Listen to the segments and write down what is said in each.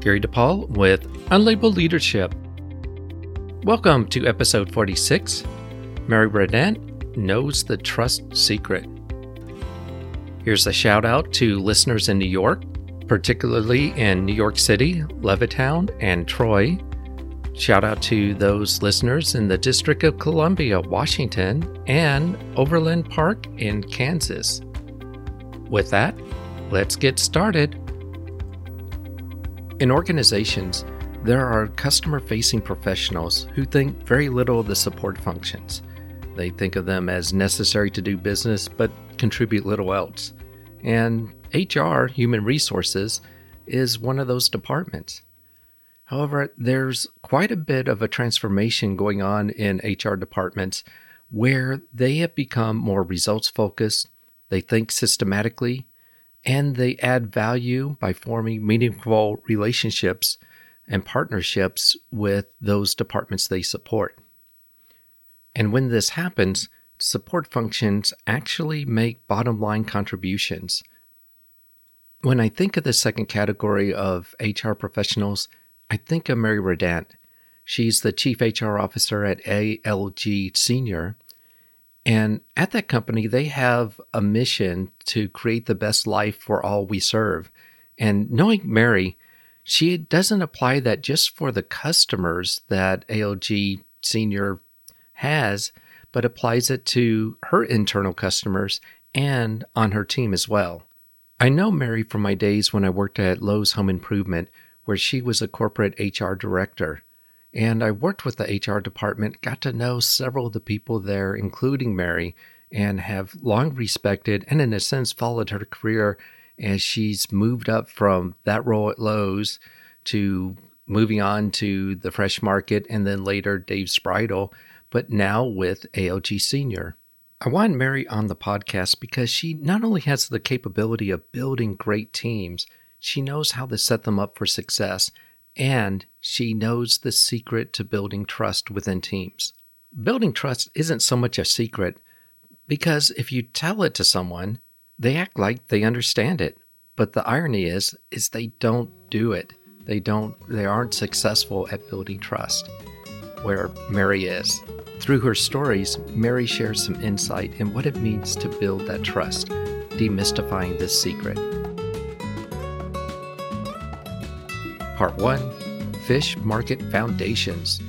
Gary DePaul with Unlabeled Leadership. Welcome to episode 46. Mary Bradant knows the trust secret. Here's a shout out to listeners in New York, particularly in New York City, Levittown, and Troy. Shout out to those listeners in the District of Columbia, Washington, and Overland Park in Kansas. With that, let's get started. In organizations, there are customer facing professionals who think very little of the support functions. They think of them as necessary to do business, but contribute little else. And HR, human resources, is one of those departments. However, there's quite a bit of a transformation going on in HR departments where they have become more results focused, they think systematically, and they add value by forming meaningful relationships and partnerships with those departments they support. And when this happens, support functions actually make bottom line contributions. When I think of the second category of HR professionals, I think of Mary Bradant. She's the chief HR officer at ALG Senior, and at that company, they have a mission to create the best life for all we serve. And knowing Mary, she doesn't apply that just for the customers that ALG Senior has, but applies it to her internal customers and on her team as well. I know Mary from my days when I worked at Lowe's Home Improvement, where she was a corporate HR director. And I worked with the HR department, got to know several of the people there, including Mary, and have long respected and, in a sense, followed her career as she's moved up from that role at Lowe's to moving on to the fresh market and then later Dave Spreidel, but now with ALG Senior. I want Mary on the podcast because she not only has the capability of building great teams, she knows how to set them up for success and she knows the secret to building trust within teams. Building trust isn't so much a secret because if you tell it to someone, they act like they understand it. But the irony is is they don't do it. They don't they aren't successful at building trust where Mary is. Through her stories, Mary shares some insight in what it means to build that trust, demystifying this secret. Part 1 Fish Market Foundations.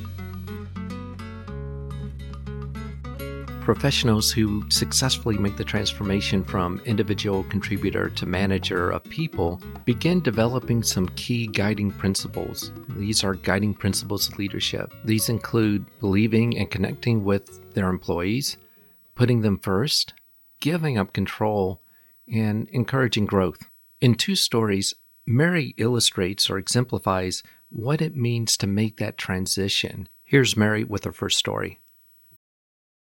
Professionals who successfully make the transformation from individual contributor to manager of people begin developing some key guiding principles. These are guiding principles of leadership. These include believing and connecting with their employees, putting them first, giving up control, and encouraging growth. In two stories, Mary illustrates or exemplifies what it means to make that transition. Here's Mary with her first story.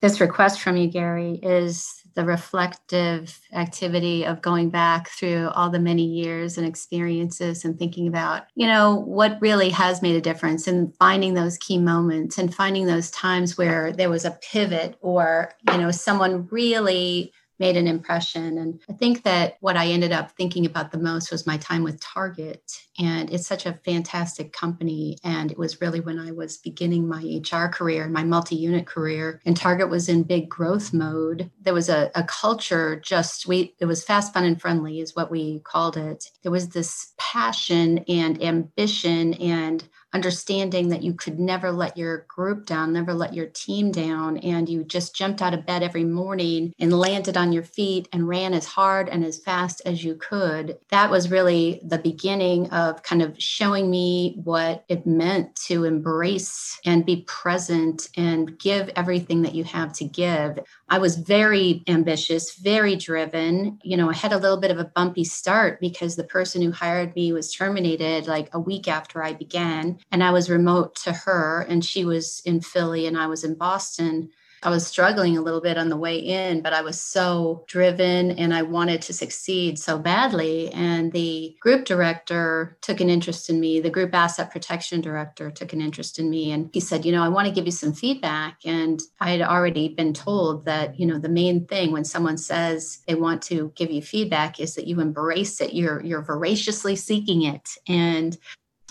This request from you, Gary, is the reflective activity of going back through all the many years and experiences and thinking about, you know, what really has made a difference and finding those key moments and finding those times where there was a pivot or, you know, someone really made an impression. And I think that what I ended up thinking about the most was my time with Target. And it's such a fantastic company. And it was really when I was beginning my HR career and my multi unit career. And Target was in big growth mode. There was a, a culture just, we, it was fast, fun, and friendly, is what we called it. There was this passion and ambition and understanding that you could never let your group down, never let your team down, and you just jumped out of bed every morning and landed on your feet and ran as hard and as fast as you could. That was really the beginning of kind of showing me what it meant to embrace and be present and give everything that you have to give. I was very ambitious, very driven. You know, I had a little bit of a bumpy start because the person who hired me was terminated like a week after I began. And I was remote to her, and she was in Philly and I was in Boston. I was struggling a little bit on the way in, but I was so driven and I wanted to succeed so badly. And the group director took an interest in me. The group asset protection director took an interest in me. And he said, You know, I want to give you some feedback. And I had already been told that, you know, the main thing when someone says they want to give you feedback is that you embrace it. You're you're voraciously seeking it. And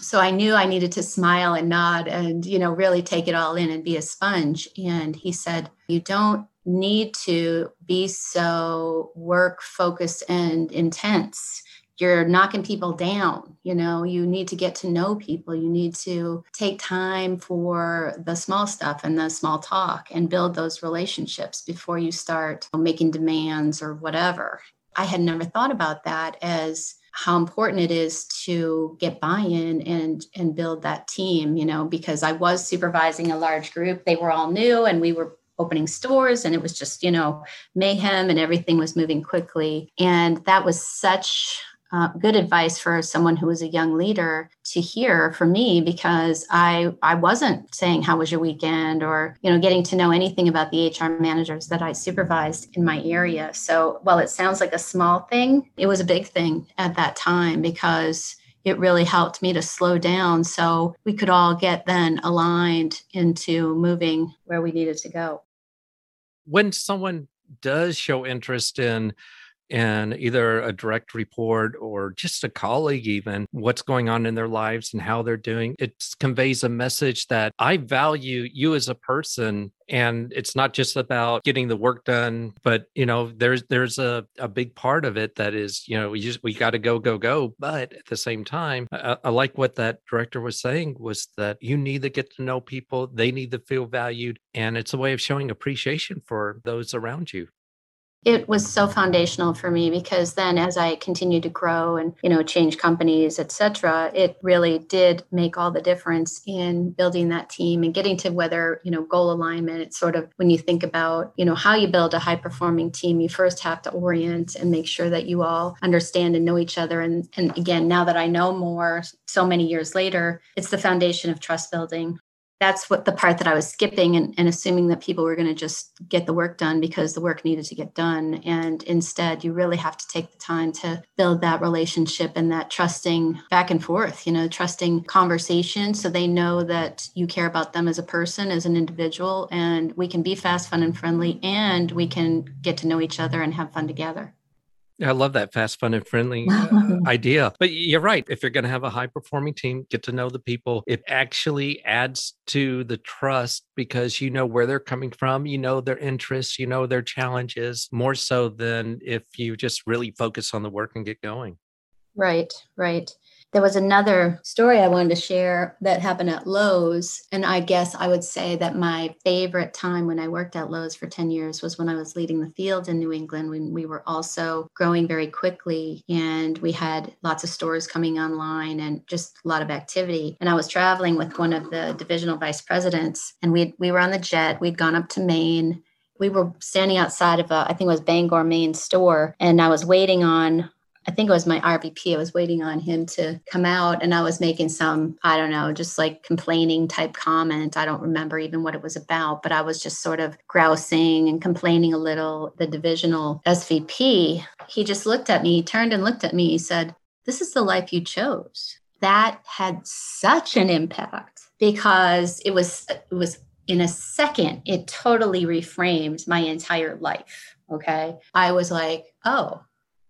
so I knew I needed to smile and nod and, you know, really take it all in and be a sponge. And he said, You don't need to be so work focused and intense. You're knocking people down you know? You need to get to know people. You need to take time for the small stuff and the small talk and build those relationships before you start making demands or whatever. I had never thought about that as how important it is to get buy-in and and build that team you know because i was supervising a large group. They were all new and we were opening stores and it was just you know mayhem and everything was moving quickly. And that was such uh, good advice for someone who was a young leader to hear from me because I I wasn't saying how was your weekend or you know getting to know anything about the HR managers that I supervised in my area. So while it sounds like a small thing, it was a big thing at that time because it really helped me to slow down so we could all get then aligned into moving where we needed to go. When someone does show interest in and either a direct report or just a colleague even what's going on in their lives and how they're doing it conveys a message that i value you as a person and it's not just about getting the work done but you know there's there's a, a big part of it that is you know we just we got to go go go but at the same time I, I like what that director was saying was that you need to get to know people they need to feel valued and it's a way of showing appreciation for those around you it was so foundational for me because then as i continued to grow and you know change companies etc it really did make all the difference in building that team and getting to whether you know goal alignment. It's sort of when you think about you know how you build a high performing team you first have to orient and make sure that you all understand and know each other. And and again now that i know more so many years later it's the foundation of trust building that's what the part that I was skipping and, and assuming that people were going to just get the work done because the work needed to get done. And instead, you really have to take the time to build that relationship and that trusting back and forth, you know, trusting conversation so they know that you care about them as a person, as an individual, and we can be fast, fun, and friendly, and we can get to know each other and have fun together. I love that fast, fun, and friendly uh, idea. But you're right. If you're going to have a high performing team, get to know the people. It actually adds to the trust because you know where they're coming from, you know their interests, you know their challenges more so than if you just really focus on the work and get going. Right, right. There was another story I wanted to share that happened at Lowe's. And I guess I would say that my favorite time when I worked at Lowe's for 10 years was when I was leading the field in New England, when we were also growing very quickly and we had lots of stores coming online and just a lot of activity. And I was traveling with one of the divisional vice presidents, and we we were on the jet. We'd gone up to Maine we were standing outside of a, I think it was Bangor Maine store, and I was waiting on I think it was my RVP. I was waiting on him to come out and I was making some, I don't know, just like complaining type comment. I don't remember even what it was about, but I was just sort of grousing and complaining a little. The divisional SVP, he just looked at me, he turned and looked at me. He said, This is the life you chose. That had such an impact because it was, it was in a second, it totally reframed my entire life. Okay. I was like, oh,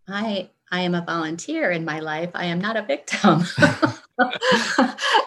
I I am a volunteer in my life. I am not a victim.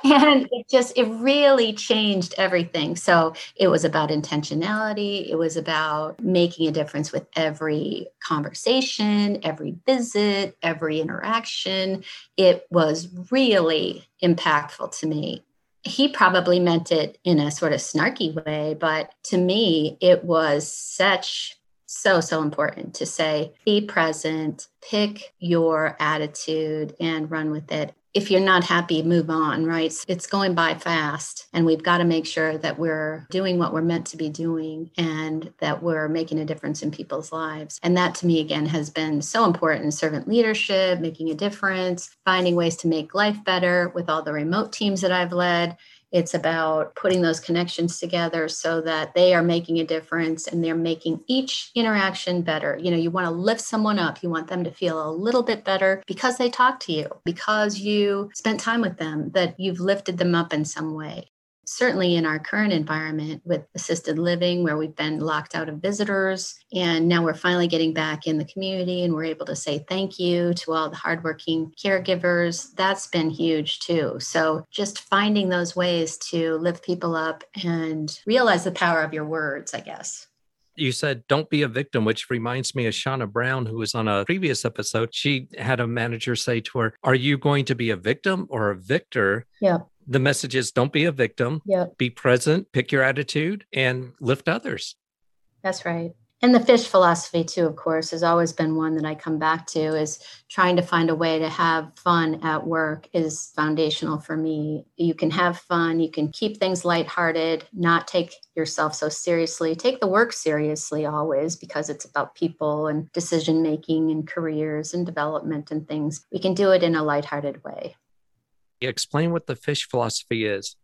and it just, it really changed everything. So it was about intentionality. It was about making a difference with every conversation, every visit, every interaction. It was really impactful to me he probably meant it in a sort of snarky way, but to me, it was such so, so important to say be present, pick your attitude and run with it. If you're not happy, move on, right? It's going by fast, and we've got to make sure that we're doing what we're meant to be doing and that we're making a difference in people's lives. And that to me, again, has been so important servant leadership, making a difference, finding ways to make life better with all the remote teams that I've led it's about putting those connections together so that they are making a difference and they're making each interaction better. You know, you want to lift someone up, you want them to feel a little bit better because they talk to you, because you spent time with them, that you've lifted them up in some way. Certainly in our current environment with assisted living, where we've been locked out of visitors, and now we're finally getting back in the community and we're able to say thank you to all the hardworking caregivers, that's been huge too. So just finding those ways to lift people up and realize the power of your words, I guess you said don't be a victim, which reminds me of Shauna Brown, who was on a previous episode. She had a manager say to her, Are you going to be a victim or a victor? Yeah. The message is don't be a victim. Yeah. Be present, pick your attitude, and lift others. That's right and the fish philosophy too of course has always been one that i come back to is trying to find a way to have fun at work is foundational for me you can have fun you can keep things lighthearted not take yourself so seriously take the work seriously always because it's about people and decision making and careers and development and things we can do it in a lighthearted way explain what the fish philosophy is.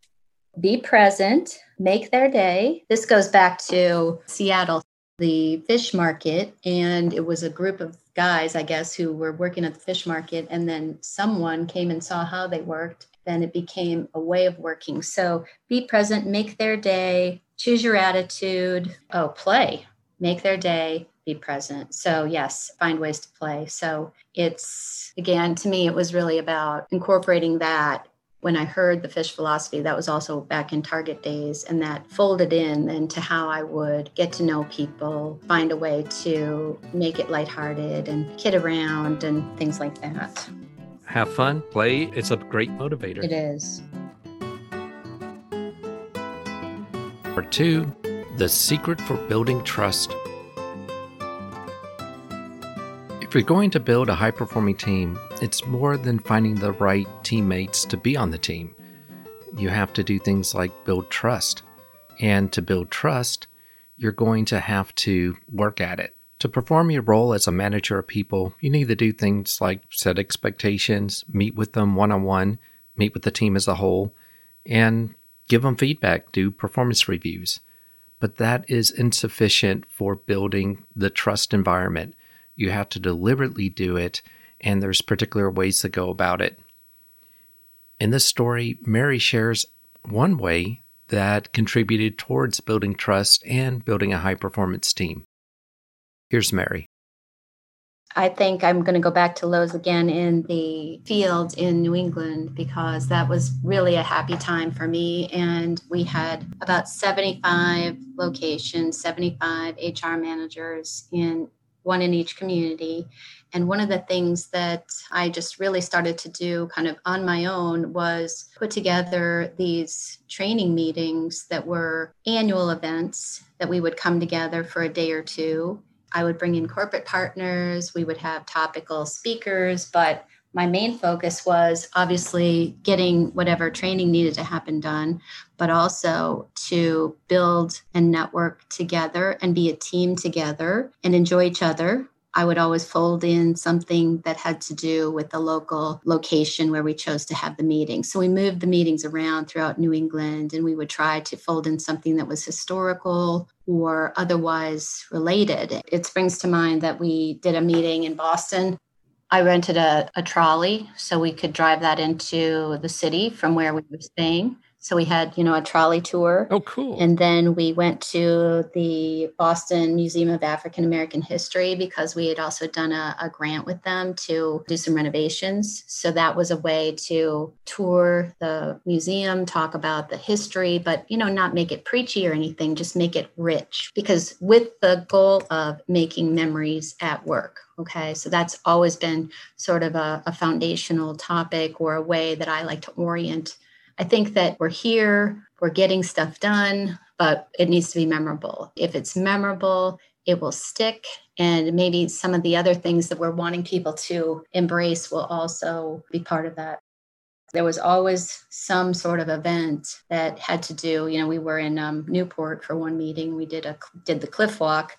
Be present, make their day. This goes back to Seattle the fish market and it was a group of guys i guess who were working at the fish market and then someone came and saw how they worked then it became a way of working. So be present make their day choose your attitude. Oh play. Make their day be present so yes find ways to play so it's again to me it was really about incorporating that when I heard the fish philosophy, that was also back in Target days, and that folded in into how I would get to know people, find a way to make it lighthearted and kid around and things like that. Have fun, play. It's a great motivator. It is. Number two, the secret for building trust. If you're going to build a high performing team, it's more than finding the right teammates to be on the team. You have to do things like build trust. And to build trust, you're going to have to work at it. To perform your role as a manager of people, you need to do things like set expectations, meet with them one on one, meet with the team as a whole, and give them feedback, do performance reviews. But that is insufficient for building the trust environment you have to deliberately do it, and there's particular ways to go about it. In this story, Mary shares one way that contributed towards building trust and building a high performance team. Here's Mary. I think I'm going to go back to Lowe's again in the field in New England because that was really a happy time for me. And we had about 75 locations, 75 HR managers in one in each community. And one of the things that I just really started to do kind of on my own was put together these training meetings that were annual events that we would come together for a day or two. I would bring in corporate partners, we would have topical speakers, but my main focus was obviously getting whatever training needed to happen done, but also to build and network together and be a team together and enjoy each other. I would always fold in something that had to do with the local location where we chose to have the meeting. So we moved the meetings around throughout New England and we would try to fold in something that was historical or otherwise related. It springs to mind that we did a meeting in Boston I rented a, a trolley so we could drive that into the city from where we were staying. So we had, you know, a trolley tour. Oh, cool. And then we went to the Boston Museum of African American History because we had also done a, a, grant with them to do some renovations. So that was a way to tour the museum, talk about the history, but, you know, not make it preachy or anything, just make it rich because with the goal of making memories at work. Okay. So that's always been sort of a, a foundational topic or a way that I like to orient I think that we're here, we're getting stuff done, but it needs to be memorable. If it's memorable, it will stick. And maybe some of the other things that we're wanting people to embrace will also be part of that. There was always some sort of event that had to do. You know, we were in um, Newport for one meeting. We did a did the cliff walk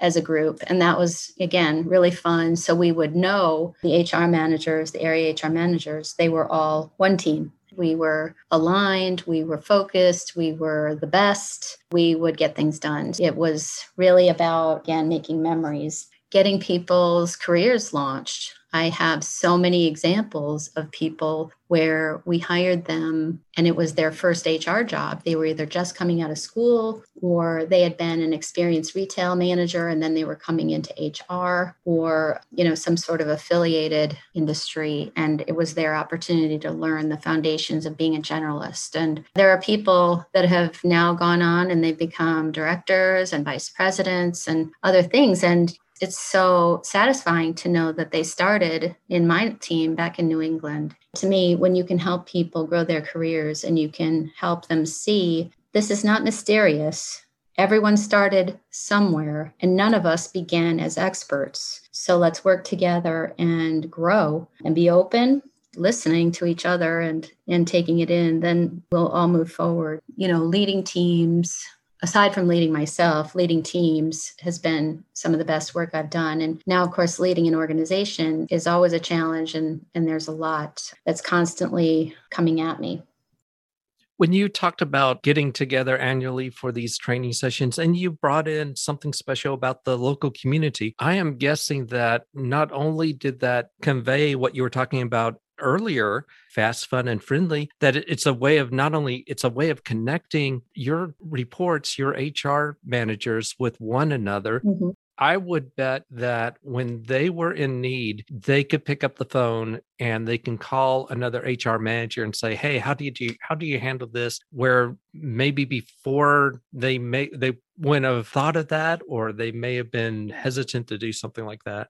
as a group, and that was again really fun. So we would know the HR managers, the area HR managers. They were all one team we were aligned, we were focused, we were the best, we would get things done. It was really about, again, making memories, getting people's careers launched. I have so many examples of people where we hired them and it was their first HR job. They were either just coming out of school or they had been an experienced retail manager and then they were coming into HR or, you know, some sort of affiliated industry and it was their opportunity to learn the foundations of being a generalist. And there are people that have now gone on and they've become directors and vice presidents and other things and it's so satisfying to know that they started in my team back in New England. To me, when you can help people grow their careers and you can help them see this is not mysterious. Everyone started somewhere, and none of us began as experts. So let's work together and grow and be open listening to each other and and taking it in then we'll all move forward you know leading teams aside from leading myself, leading teams has been some of the best work I've done. And now, of course, leading an organization is always a challenge, and, and there's a lot that's constantly coming at me. When you talked about getting together annually for these training sessions and you brought in something special about the local community, I am guessing that not only did that convey what you were talking about earlier fast fun and friendly that it's a way of not only it's a way of connecting your reports your hr managers with one another mm-hmm. I would bet that when they were in need, they could pick up the phone and they can call another HR manager and say, "Hey, how do you do? How do you handle this?" Where maybe before they may they wouldn't have thought of that, or they may have been hesitant to do something like that.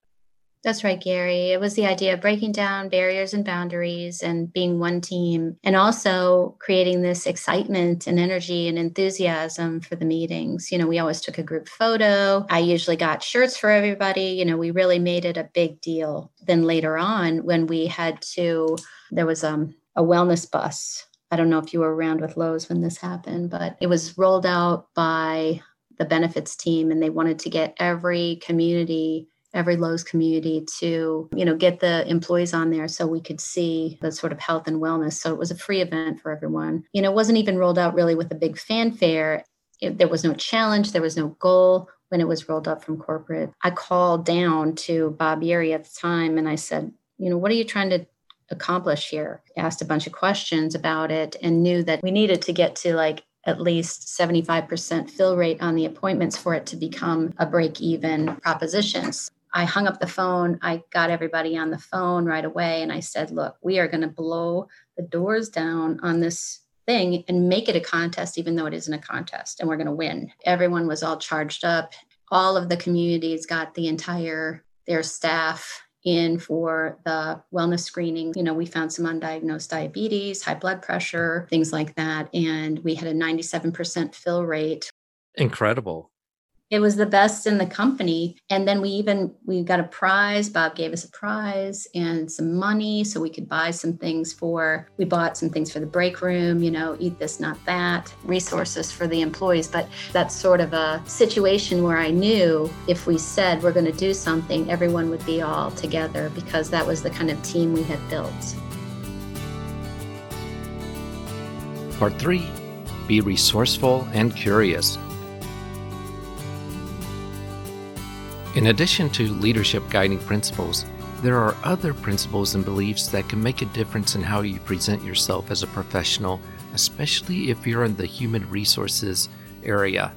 That's right, Gary. It was the idea of breaking down barriers and boundaries and being one team, and also creating this excitement and energy and enthusiasm for the meetings. You know, we always took a group photo. I usually got shirts for everybody. You know, we really made it a big deal. Then later on, when we had to, there was um, a wellness bus. I don't know if you were around with Lowe's when this happened, but it was rolled out by the benefits team, and they wanted to get every community every Lowe's community to, you know, get the employees on there so we could see the sort of health and wellness. So it was a free event for everyone. You know, it wasn't even rolled out really with a big fanfare. It, there was no challenge, there was no goal when it was rolled up from corporate. I called down to Bob Yeary at the time and I said, you know, what are you trying to accomplish here? Asked a bunch of questions about it and knew that we needed to get to like at least 75% fill rate on the appointments for it to become a break even propositions. I hung up the phone. I got everybody on the phone right away. And I said, look, we are going to blow the doors down on this thing and make it a contest, even though it isn't a contest. And we're going to win. Everyone was all charged up. All of the communities got the entire, their staff in for the wellness screening. You know, we found some undiagnosed diabetes, high blood pressure, things like that. And we had a 97% fill rate. Incredible it was the best in the company. And then we even we got a prize. Bob gave us a prize and some money so we could buy some things for we bought some things for the break room you know eat this not that resources for the employees. But that's sort of a situation where i knew if we said we're going to do something everyone would be all together because that was the kind of team we had built. Part 3 be resourceful and curious In addition to leadership guiding principles, there are other principles and beliefs that can make a difference in how you present yourself as a professional, especially if you're in the human resources area.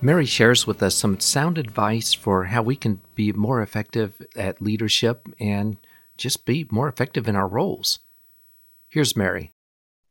Mary shares with us some sound advice for how we can be more effective at leadership and just be more effective in our roles. Here's Mary.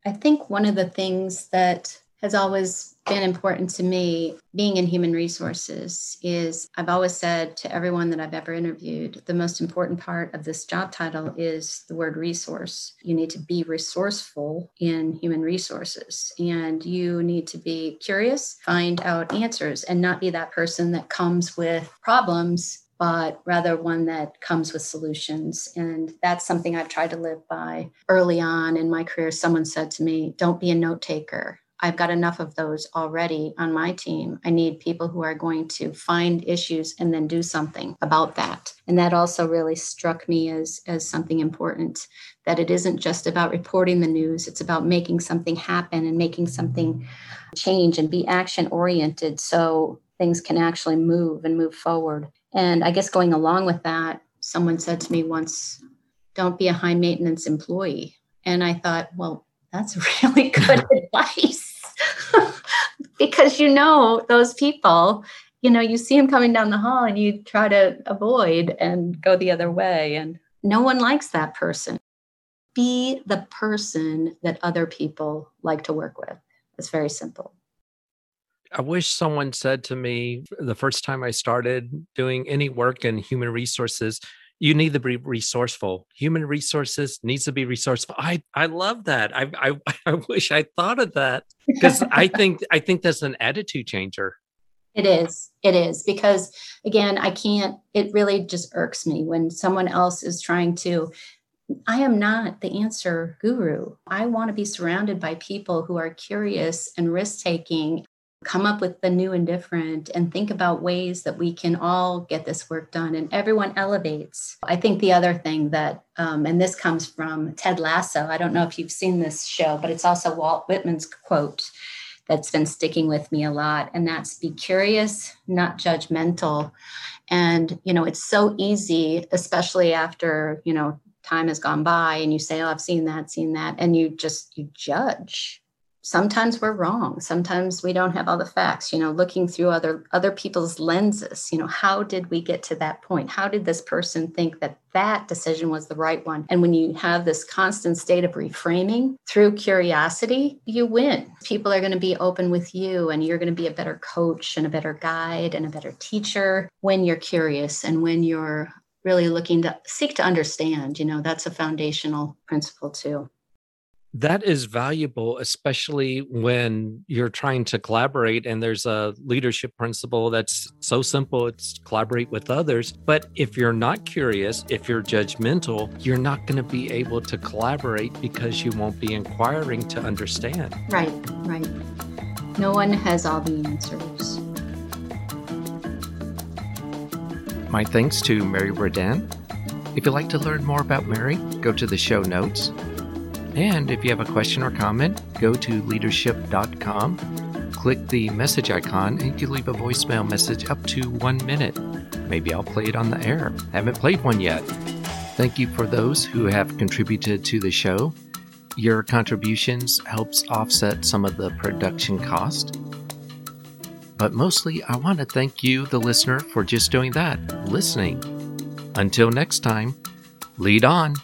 I think one of the things that has always been important to me being in human resources is I've always said to everyone that I've ever interviewed the most important part of this job title is the word resource. You need to be resourceful in human resources and you need to be curious, find out answers, and not be that person that comes with problems but rather one that comes with solutions. And that's something I've tried to live by early on in my career. Someone said to me, Don't be a note taker. I've got enough of those already on my team. I need people who are going to find issues and then do something about that. And that also really struck me as, as something important that it isn't just about reporting the news, it's about making something happen and making something change and be action oriented so things can actually move and move forward. And I guess going along with that, someone said to me once don't be a high maintenance employee. And I thought, well, that's really good advice because you know those people you know you see them coming down the hall and you try to avoid and go the other way and no one likes that person. Be the person that other people like to work with. It's very simple. I wish someone said to me the first time I started doing any work in human resources, you need to be resourceful. Human resources needs to be resourceful. I I love that. I I, I wish I thought of that because I think I think that's an attitude changer. It is. It is because again, I can't. It really just irks me when someone else is trying to. I am not the answer guru. I want to be surrounded by people who are curious and risk taking come up with the new and different and think about ways that we can all get this work done and everyone elevates. I think the other thing that um, and this comes from ted lasso. I don't know if you've seen this show but it's also walt whitman's quote that's been sticking with me a lot and that's be curious not judgmental. And you know it's so easy especially after you know time has gone by and you say oh i've seen that seen that and you just you judge sometimes we're wrong. Sometimes we don't have all the facts you know looking through other other people's lenses you know how did we get to that point? How did this person think that that decision was the right one? And when you have this constant state of reframing through curiosity you win. People are going to be open with you and you're going to be a better coach and a better guide and a better teacher when you're curious and when you're really looking to seek to understand you know that's a foundational principle too that is valuable, especially when you're trying to collaborate. And there's a leadership principle that's so simple it's collaborate with others. But if you're not curious, if you're judgmental, you're not going to be able to collaborate because you won't be inquiring to understand. Right, right. No one has all the answers. My thanks to Mary Bradant. If you'd like to learn more about Mary, go to the show notes and if you have a question or comment, go to leadership.com, click the message icon, and you can leave a voicemail message up to one minute. Maybe I'll play it on the air. Haven't played one yet. Thank you for those who have contributed to the show. Your contributions helps offset some of the production cost. But mostly, I want to thank you, the listener, for just doing that, listening. Until next time, lead on.